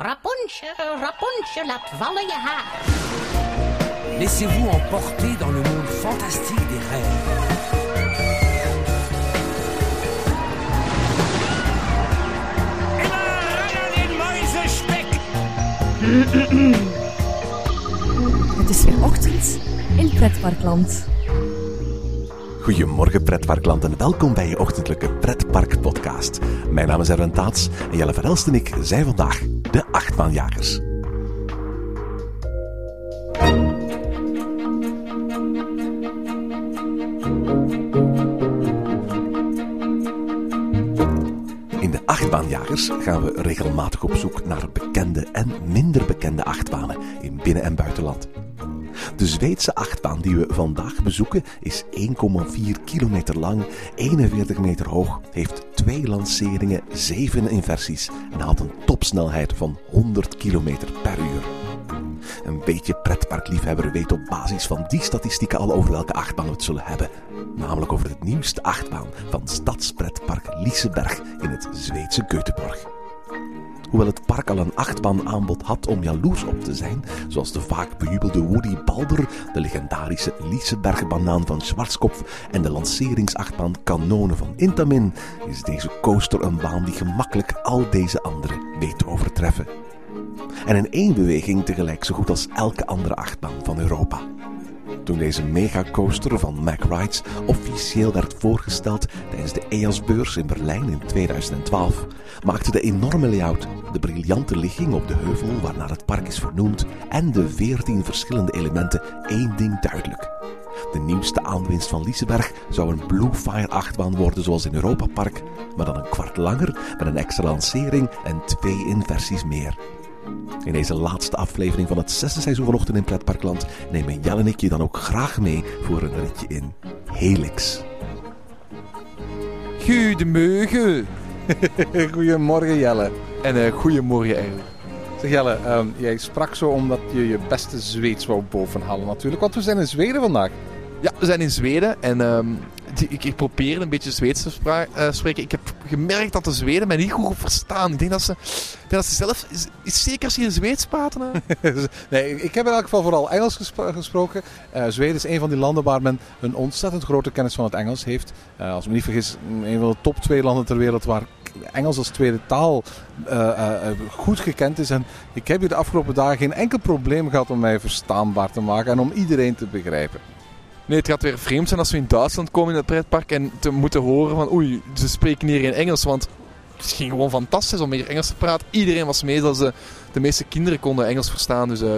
Rapunzel, Rapunzel, laat vallen je haar. Laissez-vous emporter dans le monde fantastique des rêves. Het is weer ochtend in Pretparkland. Goedemorgen pretparkland en welkom bij je ochtendelijke Pretpark podcast. Mijn naam is Erwin Taats en Jelle Verhelst en ik zijn vandaag de achtbaanjagers. In de achtbaanjagers gaan we regelmatig op zoek naar bekende en minder bekende achtbanen in binnen- en buitenland. De Zweedse achtbaan die we vandaag bezoeken is 1,4 kilometer lang, 41 meter hoog, heeft twee lanceringen, zeven inversies en haalt een topsnelheid van 100 kilometer per uur. Een beetje pretparkliefhebber weet op basis van die statistieken al over welke achtbaan we het zullen hebben. Namelijk over het nieuwste achtbaan van Stadspretpark Liseberg in het Zweedse Göteborg. Hoewel het park al een achtbaanaanbod had om jaloers op te zijn, zoals de vaak bejubelde Woody Balder, de legendarische Lisebergbanaan van Schwarzkopf en de lanceringsachtbaan Kanonen van Intamin, is deze coaster een baan die gemakkelijk al deze andere weet te overtreffen. En in één beweging tegelijk zo goed als elke andere achtbaan van Europa. Toen deze megacoaster van Mack Rides officieel werd voorgesteld tijdens de EAS-beurs in Berlijn in 2012, maakte de enorme layout, de briljante ligging op de heuvel waarnaar het park is vernoemd en de 14 verschillende elementen één ding duidelijk. De nieuwste aanwinst van Liseberg zou een Blue Fire achtbaan worden zoals in Europa Park, maar dan een kwart langer met een extra lancering en twee inversies meer. In deze laatste aflevering van het zesde seizoen van Ochtend in Pretparkland nemen Jelle en ik je dan ook graag mee voor een ritje in Helix. Goedemorgen. Goedemorgen Jelle. En eh goedemorgen eigenlijk. Zeg Jelle, ehm, jij sprak zo omdat je je beste Zweeds wou bovenhalen natuurlijk. Want we zijn in Zweden vandaag. Ja, we zijn in Zweden en ehm, ik, ik probeer een beetje Zweeds te eh, spreken. Ik heb gemerkt dat de Zweden mij niet goed verstaan. Ik denk dat ze, denk dat ze zelf, is, zeker als je in Zweeds praten. hè? nee, ik heb in elk geval vooral Engels gespro- gesproken. Eh, Zweden is een van die landen waar men een ontzettend grote kennis van het Engels heeft. Eh, als ik me niet vergis, een van de top twee landen ter wereld waar Engels als tweede taal goed gekend is. En ik heb hier de afgelopen dagen geen enkel probleem gehad om mij verstaanbaar te maken en om iedereen te begrijpen. Nee, het gaat weer vreemd zijn als we in Duitsland komen in het pretpark en te moeten horen van oei, ze spreken hier geen Engels. Want het ging gewoon fantastisch om hier Engels te praten. Iedereen was mee, dat ze, de meeste kinderen konden Engels verstaan. Dus eh,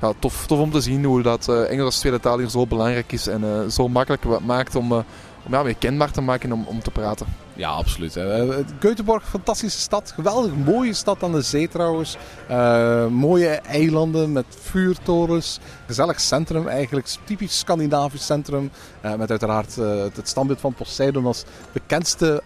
ja, tof, tof om te zien hoe dat eh, Engels als tweede taal hier zo belangrijk is en eh, zo makkelijk wa- maakt om, om ja, weer kenbaar te maken en om, om te praten. Ja, absoluut. Eh, Göteborg, fantastische stad. Geweldig mooie stad aan de zee trouwens. Eh, mooie eilanden met vuurtorens. Gezellig centrum eigenlijk. Typisch Scandinavisch centrum. Eh, met uiteraard het, standbeeld van Poseidon als bekendste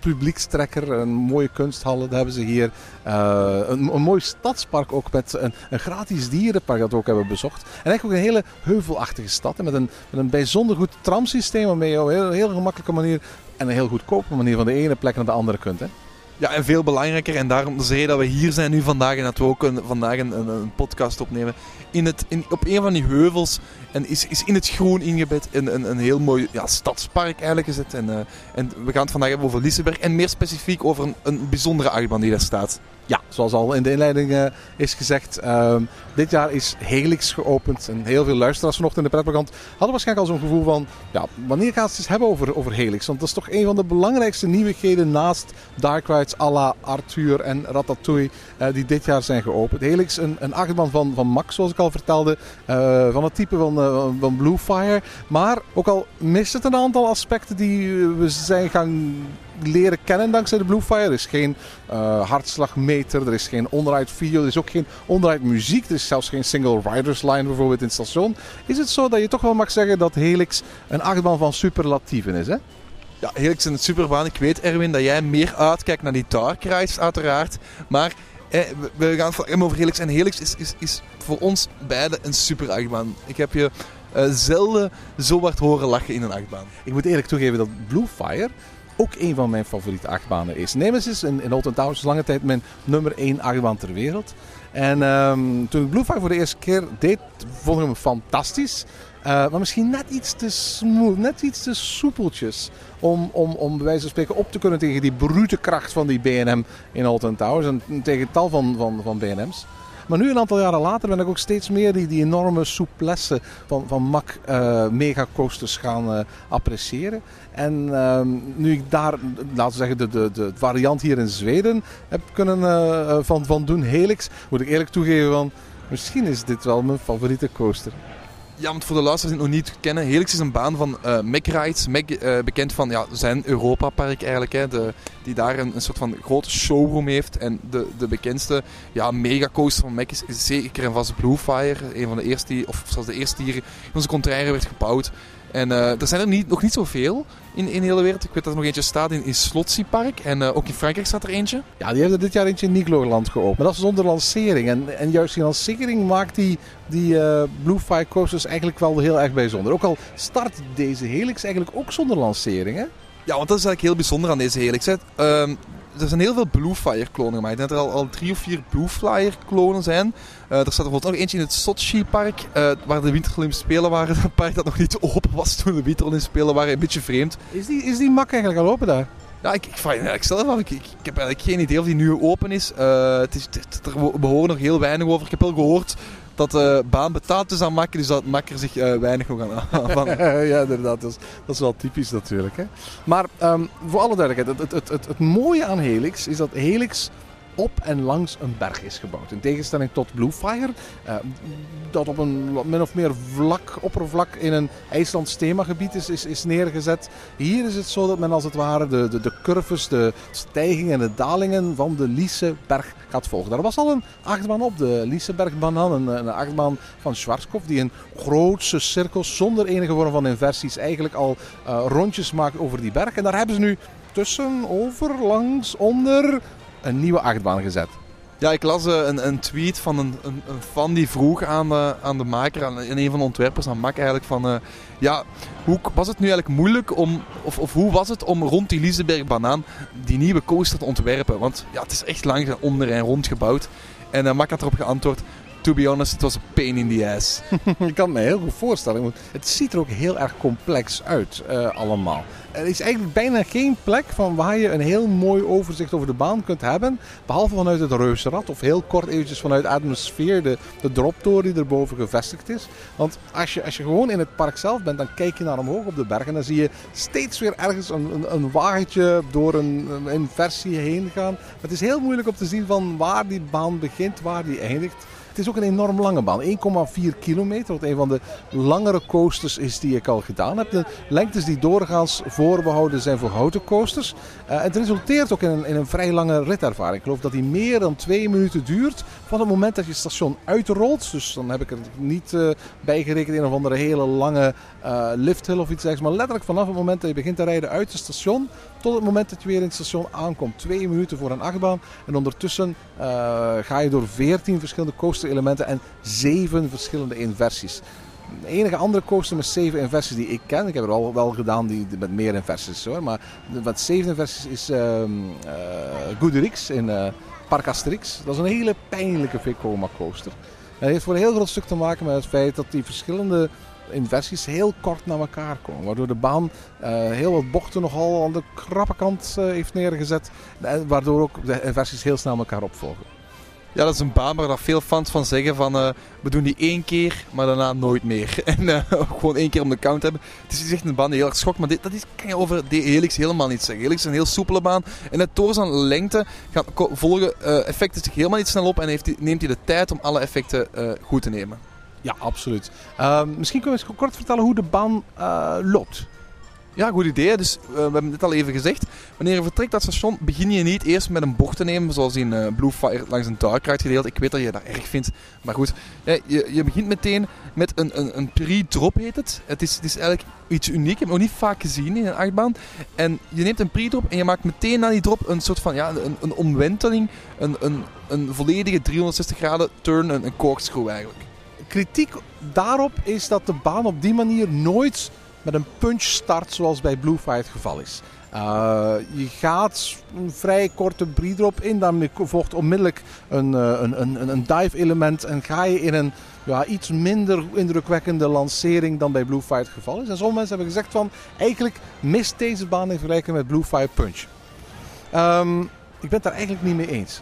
publiekstrekker. Een mooie kunsthallen hebben ze hier. Een, een mooi stadspark ook met een, een gratis dierenpark dat we ook hebben bezocht. En eigenlijk ook een hele heuvelachtige stad. Met een, met een bijzonder goed tramsysteem waarmee je op een heel, heel gemakkelijke manier en een heel goedkope manier van de ene plek naar de andere kunt. Hè? Ja, en veel belangrijker, en daarom is dat we hier zijn nu vandaag en dat we ook vandaag een, een, een podcast opnemen. In het, in, op een van die heuvels en is, is in het groen ingebed een, een, een heel mooi ja, stadspark eigenlijk het. En, eh, en we gaan het vandaag hebben over Liseberg en meer specifiek over een, een bijzondere achtbaan die daar staat. Ja, zoals al in de inleiding eh, is gezegd, ehm, dit jaar is Helix geopend. En heel veel luisteraars vanochtend in de pretparkant hadden waarschijnlijk al zo'n gevoel van... Ja, wanneer gaan ze het eens hebben over, over Helix? Want dat is toch een van de belangrijkste nieuwigheden naast Dark Rides à la Arthur en Ratatouille... eh, die dit jaar zijn geopend. Helix, een, een achtbaan van, van Max, zoals ik al vertelde. eh, van het type van, van Blue Fire. Maar ook al mist het een aantal aspecten die we zijn gaan leren kennen dankzij de Bluefire. Er is geen eh, hartslagmeter, er is geen onderuit video, er is ook geen onderuit muziek. Er is zelfs geen single riders line bijvoorbeeld in het station. Is het zo dat je toch wel mag zeggen dat Helix een achtbaan van superlatieven is, hè? Ja, Helix in het superbaan. Ik weet, Erwin, dat jij meer uitkijkt naar die Dark Rides, uiteraard. Maar eh, we, gaan het over Helix. En Helix is, is, is voor ons beiden een super achtbaan. Ik heb je eh, zelden zo hard horen lachen in een achtbaan. Ik moet eerlijk toegeven dat Bluefire ook een van mijn favoriete achtbanen is. Nemesis in, in Alton Towers is lange tijd mijn nummer 1 achtbaan ter wereld. En ehm, toen ik Blue Fire voor de eerste keer deed, vond ik hem fantastisch. Uh, maar misschien net iets te smooth, net iets te soepeltjes. Om, om, om bij wijze van spreken op te kunnen tegen die brute kracht van die BNM in Alton Towers. En tegen tal van, van, van BNM's. Maar nu, een aantal jaren later, ben ik ook steeds meer die, die enorme souplesse van, van Mac uh, megacoasters gaan uh, appreciëren. En uh, nu ik daar, laten we zeggen, de, de, de variant hier in Zweden heb kunnen uh, van, van doen, Helix, moet ik eerlijk toegeven van, misschien is dit wel mijn favoriete coaster. Ja, want voor de luisteraars die het nog niet kennen, Helix is een baan van uh, Mac uh, bekend van ja, zijn Europa-park eigenlijk. Hè, de, die daar een, een, soort van grote showroom heeft. En de, de bekendste ja, megacoaster van Mac is, zeker en vast Bluefire. Een van de eerste, die, of zelfs de eerste die in onze contraire werd gebouwd. En uh, er zijn er niet, nog niet zoveel in, in de hele wereld. Ik weet dat er nog eentje staat in, in Slotzy Park. En uh, ook in Frankrijk staat er eentje. Ja, die hebben dit jaar eentje in Nigloland geopend. Maar dat is zonder lancering. En, en juist die lancering maakt die, die uh, Blue Fire coasters eigenlijk wel heel erg bijzonder. Ook al start deze Helix eigenlijk ook zonder lancering. Hè? Ja, want dat is eigenlijk heel bijzonder aan deze Helix. Hè. Er zijn heel veel Bluefire klonen gemaakt. Ik denk dat er al, al drie of vier Bluefire klonen zijn. Uh, er staat er bijvoorbeeld nog eentje in het Sochi park, uh, waar de Winter Olympische Spelen waren. Een park dat nog niet open was toen de Winter Olympische Spelen waren. Een beetje vreemd. Is die, is die mak eigenlijk al open daar? Ja, ik, ik, ik zelf af. Ik, ik, ik, heb eigenlijk geen idee of die nu open is. Uh, het is het, er, we horen nog heel weinig over. Ik heb wel gehoord dat de baan betaald is aan Makker, dus dat Makker zich uh, weinig nog aan van. ja, inderdaad. Dat is, dat is wel typisch natuurlijk. Hè? Maar um, voor alle duidelijkheid, het, het, het, mooie aan Helix is dat Helix op en langs een berg is gebouwd. In tegenstelling tot Bluefire, uh, dat op een min of meer vlak, oppervlak in een IJslands themagebied is, is, is neergezet. Hier is het zo dat men als het ware de, de, de curves, de stijgingen en de dalingen van de Lieseberg gaat volgen. Daar was al een achtbaan op, de Liesebergbanan, een, een achtbaan van Schwarzkopf, die in grootse cirkels zonder enige vorm van inversies eigenlijk al uh, rondjes maakt over die berg. En daar hebben ze nu tussen, over, langs, onder een nieuwe achtbaan gezet. Ja, ik las uh, een, een, tweet van een, een, een, fan die vroeg aan de, aan de maker, aan een van de ontwerpers, aan Mac eigenlijk, van... Uh, ja, hoe was het nu eigenlijk moeilijk om... Of, of hoe was het om rond die Liseberg Banaan die nieuwe coaster te ontwerpen? Want ja, het is echt lang onder en rond gebouwd. En uh, Mac had erop geantwoord... To be honest, het was een pain in the ass. Ik kan me heel goed voorstellen. Het ziet er ook heel erg complex uit, allemaal er is eigenlijk bijna geen plek van waar je een heel mooi overzicht over de baan kunt hebben. Behalve vanuit het reuzenrad of heel kort eventjes vanuit de atmosfeer, de, de droptoren die erboven gevestigd is. Want als je, als je gewoon in het park zelf bent, dan kijk je naar omhoog op de berg en dan zie je steeds weer ergens een, een, een wagentje door een, een inversie heen gaan. Het is heel moeilijk om te zien van waar die baan begint, waar die eindigt. Het is ook een enorm lange baan, 1,4 kilometer. Wat een van de langere coasters is die ik al gedaan heb. De lengtes die doorgaans voorbehouden zijn voor houten coasters. Uh, het resulteert ook in een, in een vrij lange ritervaring. Ik geloof dat die meer dan twee minuten duurt van het moment dat je station uitrolt. Dus dan heb ik er niet uh, bij gerekend een of andere hele lange uh, lifthill of iets dergelijks. Maar letterlijk vanaf het moment dat je begint te rijden uit het station tot het moment dat je weer in het station aankomt. Twee minuten voor een achtbaan. En ondertussen uh, ga je door 14 verschillende coaster-elementen en 7 verschillende inversies. De enige andere coaster met 7 inversies die ik ken, ik heb er al wel gedaan die, met meer inversies hoor, maar met 7 inversies is uh, in uh, Park. Dat is een hele pijnlijke Vekoma coaster. Dat heeft voor een heel groot stuk te maken met het feit dat die verschillende inversies heel kort naar elkaar komen. Waardoor de baan uh, heel wat bochten nogal aan de krappe kant uh, heeft neergezet. Waardoor ook de inversies heel snel elkaar opvolgen. Ja, dat is een baan waar veel fans van zeggen van uh, we doen die één keer, maar daarna nooit meer. En gewoon één keer om de count hebben. Het is echt een baan die heel erg schokt, maar dit, dat is, kan je over de Helix helemaal niet zeggen. Helix is een heel soepele baan. En het toren aan lengte gaan volgen effecten zich helemaal niet snel op en heeft, neemt hij de tijd om alle effecten goed te nemen. Ja, absoluut. Uh, misschien kunnen we eens kort vertellen hoe de baan uh, loopt. Ja, goed idee. Dus uh, we hebben dit al even gezegd. Wanneer je vertrekt dat station, begin je niet eerst met een bocht te nemen, zoals in uh, Bluefire langs een dark ride gedeeld. Ik weet dat je dat erg vindt, maar goed. Je, je begint meteen met een, een, een pre-drop, heet het. Het is, het is eigenlijk iets uniek. Ik heb nog niet vaak gezien in een achtbaan. En je neemt een pre-drop en je maakt meteen na die drop een soort van ja, een, een omwenteling. Een, een, een volledige 360 graden turn, een, een corkscrew eigenlijk kritiek daarop is dat de baan op die manier nooit met een punch start zoals bij Bluefire het geval is. Uh, je gaat een vrij korte breedrop in, dan volgt onmiddellijk een, uh, een, een, een dive element en ga je in een ja, iets minder indrukwekkende lancering dan bij Blue Fire het geval is. En sommige mensen hebben gezegd van eigenlijk mist deze baan in vergelijking met Blue Fire Punch. Um, ik ben het daar eigenlijk niet mee eens.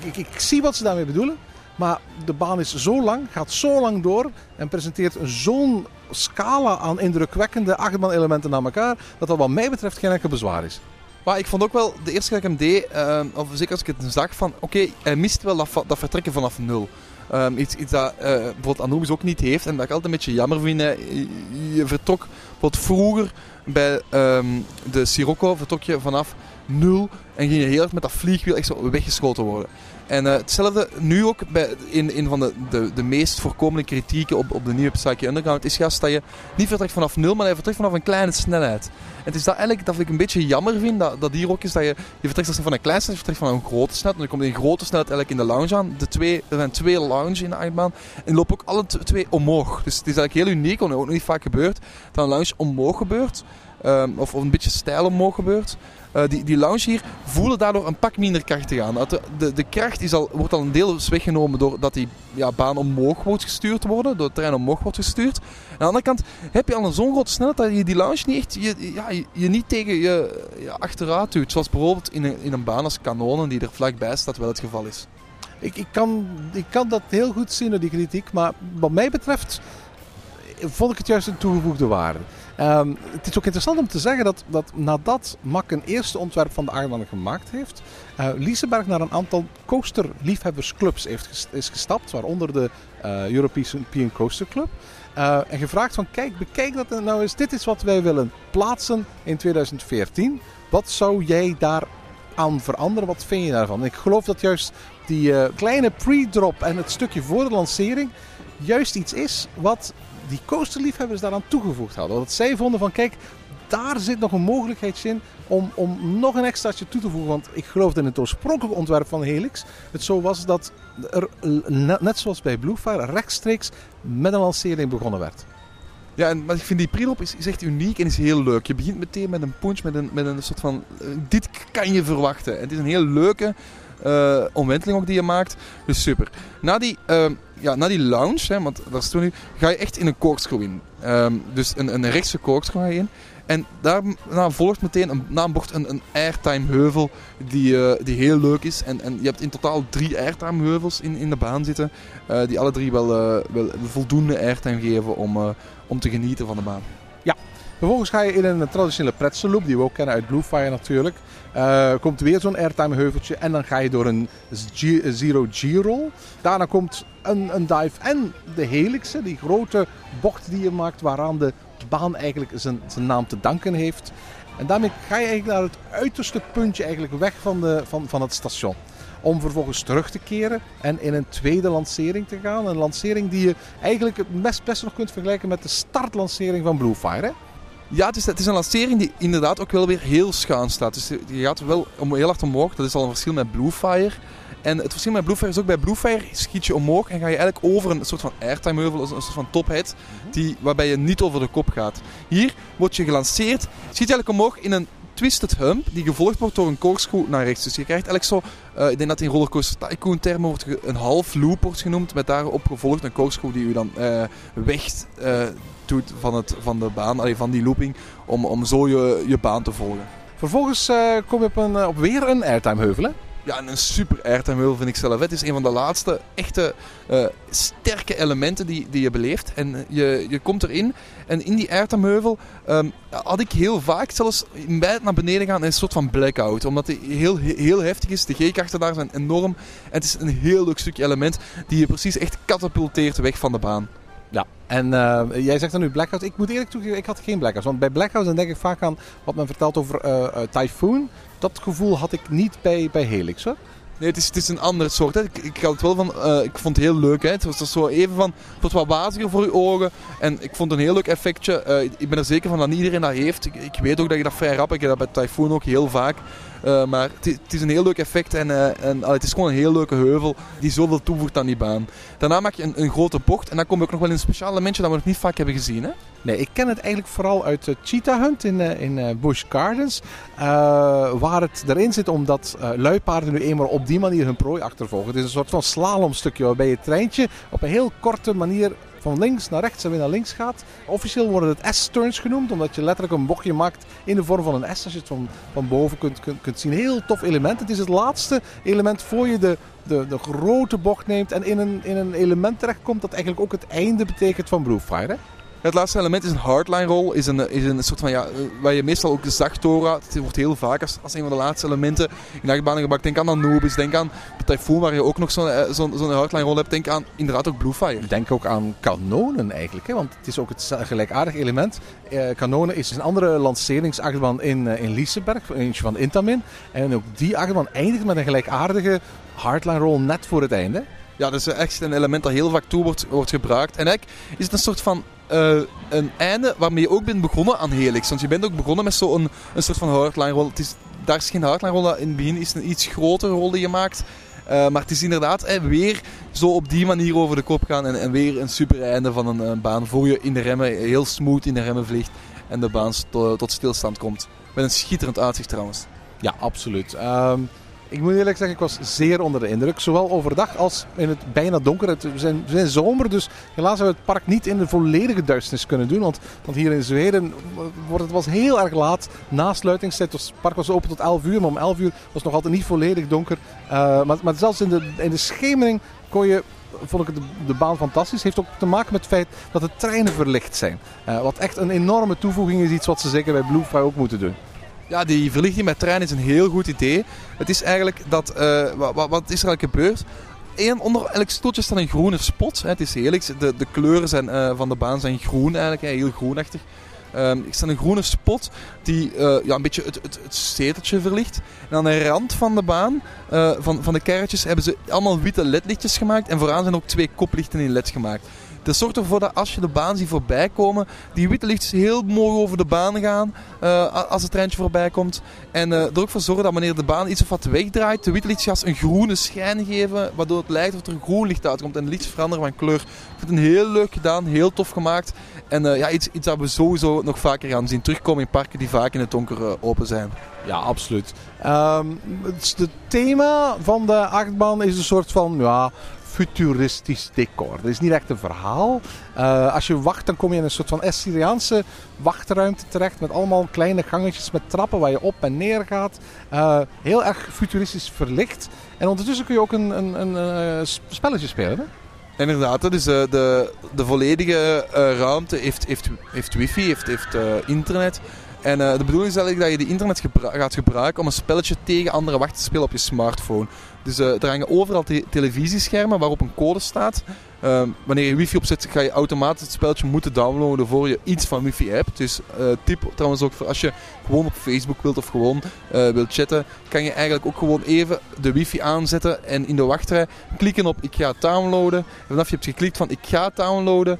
Ik, ik, ik, zie wat ze daarmee bedoelen. Maar de baan is zo lang, gaat zo lang door en presenteert zo'n scala aan indrukwekkende achtbaan-elementen naar elkaar, dat dat wat mij betreft geen enkel bezwaar is. Maar ik vond ook wel, de eerste keer dat ik hem deed, uh, of zeker als ik het zag, van oké, hij mist wel dat, dat vertrekken vanaf nul. Um, iets, iets dat uh, bijvoorbeeld Anubis ook niet heeft en dat ik altijd een beetje jammer vind. Je, je vertrok bijvoorbeeld vroeger bij um, de Sirocco, vertrok je vanaf nul en ging je heel erg met dat vliegwiel echt zo weggeschoten worden. En uh, hetzelfde nu ook bij, in een van de, de, de meest voorkomende kritieken op, op de nieuwe Psyche Underground is juist dat je niet vertrekt vanaf nul, maar je vertrekt vanaf een kleine snelheid. En het is dat eigenlijk dat ik een beetje jammer vind, dat, dat hier ook is dat je, je vertrekt van een kleine snelheid, je vertrekt van een grote snelheid. En dan komt een grote snelheid eigenlijk in de lounge aan. De twee, er zijn twee lounge in de achtbaan en die lopen ook alle twee omhoog. Dus het is eigenlijk heel uniek, want ook niet vaak gebeurt, dat een lounge omhoog gebeurt. Um, of, of een beetje stijl omhoog gebeurt. Uh, die, die lounge hier voelen daardoor een pak minder krachtig aan. De, de, de kracht is al, wordt al een deel weggenomen doordat die ja, baan omhoog wordt gestuurd worden, door het terrein omhoog wordt gestuurd. Aan de andere kant heb je al een zo'n grote snelheid dat je die lounge niet echt, je, ja, je, je niet tegen je ja, achteruit duwt. Zoals bijvoorbeeld in een, in een baan als kanonen die er vlakbij staat wel het geval is. Ik, ik, kan, ik kan dat heel goed zien, die kritiek. Maar wat mij betreft vond ik het juist een toegevoegde waarde. Um, het is ook interessant om te zeggen dat, dat nadat Mak een eerste ontwerp van de achtbaan gemaakt heeft, uh, Liseberg naar een aantal coaster-liefhebbersclubs heeft, is gestapt, waaronder de uh, European Coaster Club. Uh, en gevraagd van kijk, bekijk dat nou eens, dit is wat wij willen plaatsen in 2014. Wat zou jij daar aan veranderen? Wat vind je daarvan? ik geloof dat juist die kleine pre-drop en het stukje voor de lancering juist iets is wat die coasterliefhebbers daaraan toegevoegd hadden. Dat zij vonden van kijk, daar zit nog een mogelijkheid in om, om nog een extraatje toe te voegen. Want ik geloof in het oorspronkelijke ontwerp van Helix het zo was dat er, net zoals bij Bluefire, rechtstreeks met een lancering begonnen werd. Ja, en, maar ik vind die pre is, is, echt uniek en is heel leuk. Je begint meteen met een punch, met een, met een soort van... Uh, dit kan je verwachten. En het is een heel leuke uh, omwenteling ook die je maakt. Dus super. Na die... Uh, ja, na die lounge, hè, want daar staan nu, ga je echt in een corkscrew in. Um, dus een, een rechtse corkscrew ga je in. En daarna volgt meteen een, na een bocht een, een airtime heuvel die, uh, die heel leuk is. En, en je hebt in totaal drie airtime heuvels in, in de baan zitten. Uh, die alle drie wel, wel voldoende airtime geven om, om te genieten van de baan. Vervolgens ga je in een traditionele pretzel loop, die we ook kennen uit Bluefire natuurlijk. Uh, komt weer zo'n airtime heuveltje en dan ga je door een zero G-roll. Daarna komt een, een dive en de helix, die grote bocht die je maakt waaraan de baan eigenlijk zijn, zijn naam te danken heeft. En daarmee ga je eigenlijk naar het uiterste puntje eigenlijk weg van, de, van, van het station. Om vervolgens terug te keren en in een tweede lancering te gaan. Een lancering die je eigenlijk het best, best nog kunt vergelijken met de startlancering van Bluefire. Hè? Ja, het is, het is een lancering die inderdaad ook wel weer heel schuin staat. Dus je gaat wel om, heel hard omhoog. Dat is al een verschil met Bluefire. En het verschil met Bluefire is ook bij Bluefire schiet je omhoog en ga je eigenlijk over een soort van airtime heuvel, een soort van tophead, die, waarbij je niet over de kop gaat. Hier word je gelanceerd, schiet je eigenlijk omhoog in een twisted hump die gevolgd wordt door een corkscrew naar rechts. Dus je krijgt eigenlijk zo, uh, ik denk dat in rollercoaster tycoon termen wordt een half loop wordt genoemd, met daarop gevolgd een corkscrew die u dan uh, weg uh, doet van, het, van de baan, allee, van die looping, om, om zo je, je baan te volgen. Vervolgens kom je op, een, op weer een airtime heuvel, hè? Ja, een super airtime heuvel vind ik zelf. Het is een van de laatste echte uh, sterke elementen die, die je beleeft. En je, je komt erin en in die airtime heuvel um, had ik heel vaak zelfs bij het naar beneden gaan een soort van blackout. Omdat hij heel, heel heftig is. De G-krachten daar zijn enorm. En het is een heel leuk stukje element die je precies echt katapulteert weg van de baan. Ja, en uh, jij zegt dan nu Blackout. Ik moet eerlijk toegeven, ik had geen Blackout. Want bij Blackout dan denk ik vaak aan wat men vertelt over uh, Typhoon. Dat gevoel had ik niet bij, bij Helix hoor. Nee, het is, het is een ander soort. Hè. Ik, ik had het wel van, uh, ik vond het heel leuk. Hè. Het was zo even van, het was wat waziger voor je ogen. En ik vond het een heel leuk effectje. Ik ben er zeker van dat iedereen dat heeft. Ik, ik, weet ook dat je dat vrij rap, ik heb dat bij Typhoon ook heel vaak. Eh, maar het is, een heel leuk effect en, eh, en het is gewoon een heel leuke heuvel die zoveel toevoegt aan die baan. Daarna maak je een, een grote bocht en dan kom je ook nog wel in een speciaal elementje dat we nog niet vaak hebben gezien. Hè? Nee, ik ken het eigenlijk vooral uit uh, Cheetah Hunt in, in Busch Gardens. waar het erin zit omdat luipaarden nu eenmaal op die manier hun prooi achtervolgen. Het is een soort van slalomstukje waarbij je treintje op een heel korte manier van links naar rechts en weer naar links gaat. Officieel worden het S-turns genoemd, omdat je letterlijk een bochtje maakt in de vorm van een S. Als je het van, van boven kunt, kunt, kunt zien. Heel tof element. Het is het laatste element voor je de, de, de grote bocht neemt en in een, in een element terechtkomt dat eigenlijk ook het einde betekent van Bluefire. Het laatste element is een hardline roll. Is een, is een soort van, ja, waar je meestal ook de zachtora. Het wordt heel vaak als, als een van de laatste elementen in achtbanen gebruikt. Denk aan Anubis, denk aan Typhoon waar je ook nog zo'n zo'n zo hardline roll hebt. Denk aan inderdaad ook Bluefire. Denk ook aan kanonen eigenlijk. Hè? Want het is ook het gelijkaardig element. Eh, kanonen is een andere lanceringsachtbaan in, uh, in Liseberg. Eentje van Intamin. En ook die achtbaan eindigt met een gelijkaardige hardline roll net voor het einde. Ja, dat is echt een element dat heel vaak toe wordt, wordt gebruikt. En eigenlijk is het een soort van uh, een einde waarmee je ook bent begonnen aan Helix. Want je bent ook begonnen met zo'n een, een soort van hardline roll. Het is, daar is geen hardline roll, in het begin is een iets grotere rol die je maakt. Uh, maar het is inderdaad eh, weer zo op die manier over de kop gaan. En, en weer een super einde van een, een, baan. Voor je in de remmen heel smooth in de remmen vliegt. En de baan tot, tot stilstand komt. Met een schitterend uitzicht trouwens. Ja, absoluut. Um, ik moet eerlijk zeggen, ik was zeer onder de indruk. Zowel overdag als in het bijna donker. Het, we, zijn, zomer, dus helaas hebben we het park niet in de volledige duisternis kunnen doen. Want, want hier in Zweden wordt het was heel erg laat. Na sluitingstijd, het park was open tot 11 uur, maar om 11 uur was het nog altijd niet volledig donker. Uh, maar, maar zelfs in de, in de schemering kon je vond ik de, baan fantastisch. Heeft ook te maken met het feit dat de treinen verlicht zijn. Uh, wat echt een enorme toevoeging is, iets wat ze zeker bij Bluefy ook moeten doen. Ja, die verlichting met trein is een heel goed idee. Het is eigenlijk dat, uh, wat, wat, is er eigenlijk gebeurd? Eén, onder elk stoeltje staat een groene spot. Hè. Het is heerlijk. De, de kleuren zijn, uh, van de baan zijn groen eigenlijk, hè. heel groenachtig. Um, er staat een groene spot die uh, ja, een beetje het, het, het zeteltje verlicht. En aan de rand van de baan, uh, van, van de karretjes, hebben ze allemaal witte ledlichtjes gemaakt. En vooraan zijn ook twee koplichten in led gemaakt. Dat zorgt ervoor dat als je de baan ziet voorbij komen, die witte lichtjes heel mooi over de baan gaan uh, als het treintje voorbij komt. En er ook voor zorgen dat wanneer de baan iets of wat wegdraait, de witte lichtjes een groene schijn geven, waardoor het lijkt dat er groen licht uitkomt en de lichtjes veranderen van kleur. Ik vind het heel leuk gedaan, heel tof gemaakt. En ja, iets, iets dat we sowieso nog vaker gaan zien terugkomen in parken die vaak in het donker open zijn. Ja, absoluut. Um, het, het thema van de achtbaan is een soort van ja, futuristisch decor. Het is niet echt een verhaal. Uh, als je wacht, dan kom je in een soort van Assyriaanse wachtruimte terecht. Met allemaal kleine gangetjes met trappen waar je op en neer gaat. Uh, heel erg futuristisch verlicht. En ondertussen kun je ook een, een, een spelletje spelen. Hè? Inderdaad, dus de, de volledige uh, ruimte heeft, heeft, heeft wifi, heeft, heeft uh, internet. En uh, de bedoeling is eigenlijk dat je die internet gaat gebruiken om een spelletje tegen andere wacht te spelen op je smartphone. Dus uh, er hangen overal te televisieschermen waarop een code staat. Uh, wanneer je wifi opzet, ga je automatisch het spelletje moeten downloaden voor je iets van wifi hebt. Dus uh, tip trouwens ook voor als je gewoon op Facebook wilt of gewoon wilt chatten, kan je eigenlijk ook gewoon even de wifi aanzetten en in de wachtrij klikken op ik ga downloaden. En vanaf je hebt geklikt van ik ga downloaden,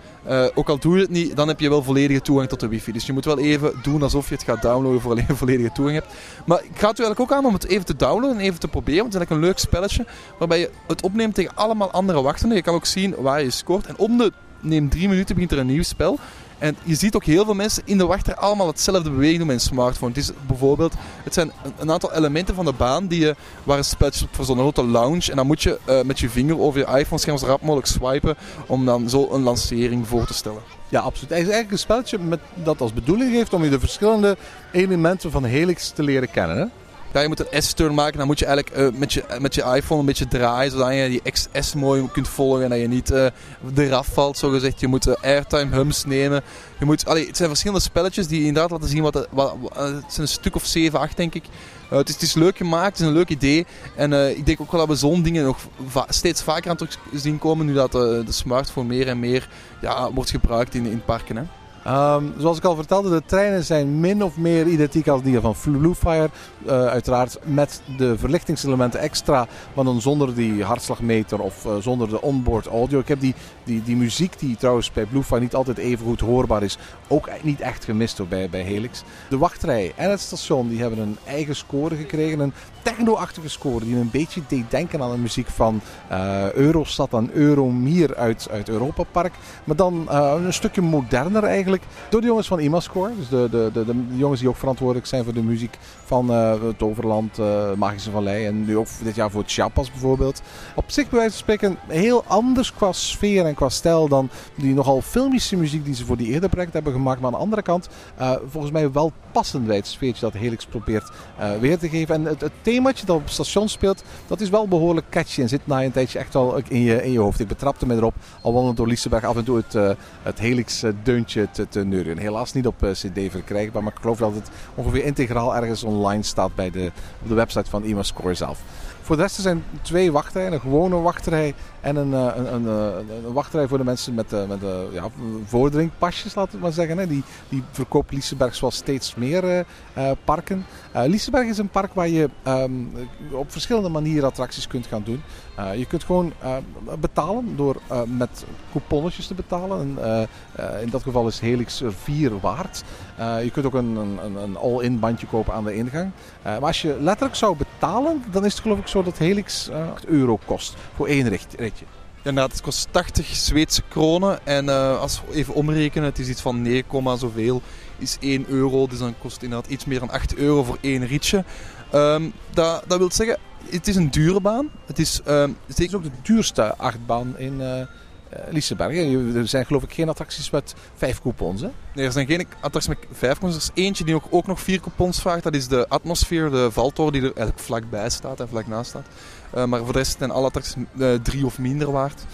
ook al doe je het niet, dan heb je wel volledige toegang tot de wifi. Dus je moet wel even doen alsof je het gaat downloaden voor je volledige toegang hebt. Maar ik ga het u eigenlijk ook aan om het even te downloaden en even te proberen, want het is eigenlijk een leuk spelletje waarbij je het opneemt tegen allemaal andere wachtenden. Je kan ook zien waar je scoort. En om de neem drie minuten begint er een nieuw spel. En je ziet ook heel veel mensen in de wachter allemaal hetzelfde bewegen doen met een smartphone. Het is bijvoorbeeld, het zijn een aantal elementen van de baan die je, waar een spelletje voor zo'n grote lounge. En dan moet je uh, met je vinger over je iPhone-scherm zo rap mogelijk swipen om dan zo een lancering voor te stellen. Ja, absoluut. Het is eigenlijk een spelletje met, dat als bedoeling heeft om je de verschillende elementen van Helix te leren kennen. Hè? Ja, je moet een S-turn maken. Dan moet je eigenlijk uh, met, je, met je iPhone een beetje draaien. Zodat je die S mooi kunt volgen. En dat je niet uh, eraf valt, zo gezegd. Je moet uh, airtime hums nemen. Je moet, allee, het zijn verschillende spelletjes die inderdaad laten zien wat... wat, wat het zijn een stuk of 7, 8 denk ik. het, is, het is leuk gemaakt. Het is een leuk idee. En ik denk ook wel dat we zo'n dingen nog steeds vaker aan terug zien komen. Nu dat de smartphone meer en meer ja, wordt gebruikt in, in parken. Hè. Ehm, zoals ik al vertelde, de treinen zijn min of meer identiek als die van Bluefire. Uh, uiteraard met de verlichtingselementen extra, maar dan zonder die hartslagmeter of uh, zonder de onboard audio. Ik heb die, die, die muziek, die trouwens bij Bluefire niet altijd even goed hoorbaar is, ook niet echt gemist hoor, bij, bij Helix. De wachtrij en het station die hebben een eigen score gekregen. Een techno-achtige score die een beetje deed denken aan de muziek van uh, Eurostad en Euromier uit, uit Europa Park. Maar dan een stukje moderner eigenlijk. Door de jongens van Imascore. Dus de, de, de, de, jongens die ook verantwoordelijk zijn voor de muziek van uh, het Overland, Magische Vallei. En nu ook dit jaar voor Chiapas bijvoorbeeld. Op zich bij wijze van spreken heel anders qua sfeer en qua stijl dan die nogal filmische muziek die ze voor die eerder project hebben gemaakt. Maar aan de andere kant uh, volgens mij wel passend bij het sfeertje dat Helix probeert weer te geven. En het, het themaatje dat op het station speelt, dat is wel behoorlijk catchy en zit na een tijdje echt wel in je, in je hoofd. Ik betrapte me erop, al wandelend door Liseberg af en toe het, het Helix deuntje te, te neuren. Helaas niet op CD verkrijgbaar, maar ik geloof dat het ongeveer integraal ergens online staat bij de, op de website van IMAScore zelf. Voor de rest zijn twee wachtrijen. Een gewone wachtrij en een, een, een, een wachtrij voor de mensen met, met ja, vordringpasjes, laten we maar zeggen. Hè. Die, die verkoopt Liseberg zoals steeds meer parken. Liseberg is een park waar je um, op verschillende manieren attracties kunt gaan doen. Je kunt gewoon betalen door met couponnetjes te betalen. En, in dat geval is Helix er 4 waard. je kunt ook een, een, all-in bandje kopen aan de ingang. maar als je letterlijk zou betalen, dan is het geloof ik zo dat Helix 8 euro kost voor één ritje. Inderdaad, het kost 80 Zweedse kronen. En uh, als we even omrekenen, het is iets van 9, zoveel, is 1 euro. Dus dan kost het inderdaad iets meer dan 8 euro voor één ritje. Um, dat, dat wil zeggen, het is een dure baan. Het is, um, het is ook de duurste achtbaan in uh, Liseberg. Er zijn geloof ik geen attracties met vijf coupons, hè? Nee, er zijn geen attracties met vijf coupons. Er is eentje die ook, ook nog vier coupons vraagt. Dat is de Atmosfeer, de valtoren die er eigenlijk vlakbij staat en vlak naast staat. Uh, maar voor de rest zijn alle attracties drie of minder waard.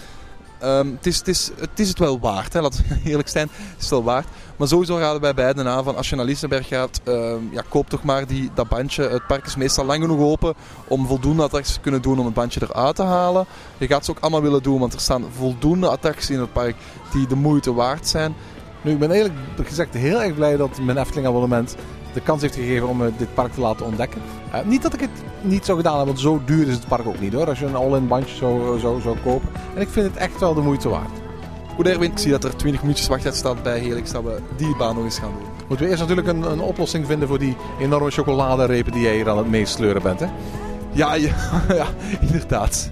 Um, het, is, het, is, het is het wel waard, hè, we eerlijk zijn. Het is wel waard. Maar sowieso raden wij beiden aan van als je naar Liseberg gaat, uh, ja, koop toch maar die, dat bandje. Het park is meestal lang genoeg open om voldoende attracties te kunnen doen om het bandje eruit te halen. Je gaat ze ook allemaal willen doen, want er staan voldoende attracties in het park die de moeite waard zijn. Nu, ik ben eerlijk gezegd heel erg blij dat mijn Efteling abonnement de kans heeft gegeven om dit park te laten ontdekken. Uh, niet dat ik het niet zou gedaan heb, want zo duur is het park ook niet hoor. Als je een all-in bandje zou, zou, zou kopen. En ik vind het echt wel de moeite waard. Goed Erwin, ik zie dat er 20 minuutjes wachttijd staat bij Helix dat we die baan nog eens gaan doen. Moeten we eerst natuurlijk een, een oplossing vinden voor die enorme chocoladerepen die jij hier aan het meesleuren bent hè? Ja, ja, ja inderdaad.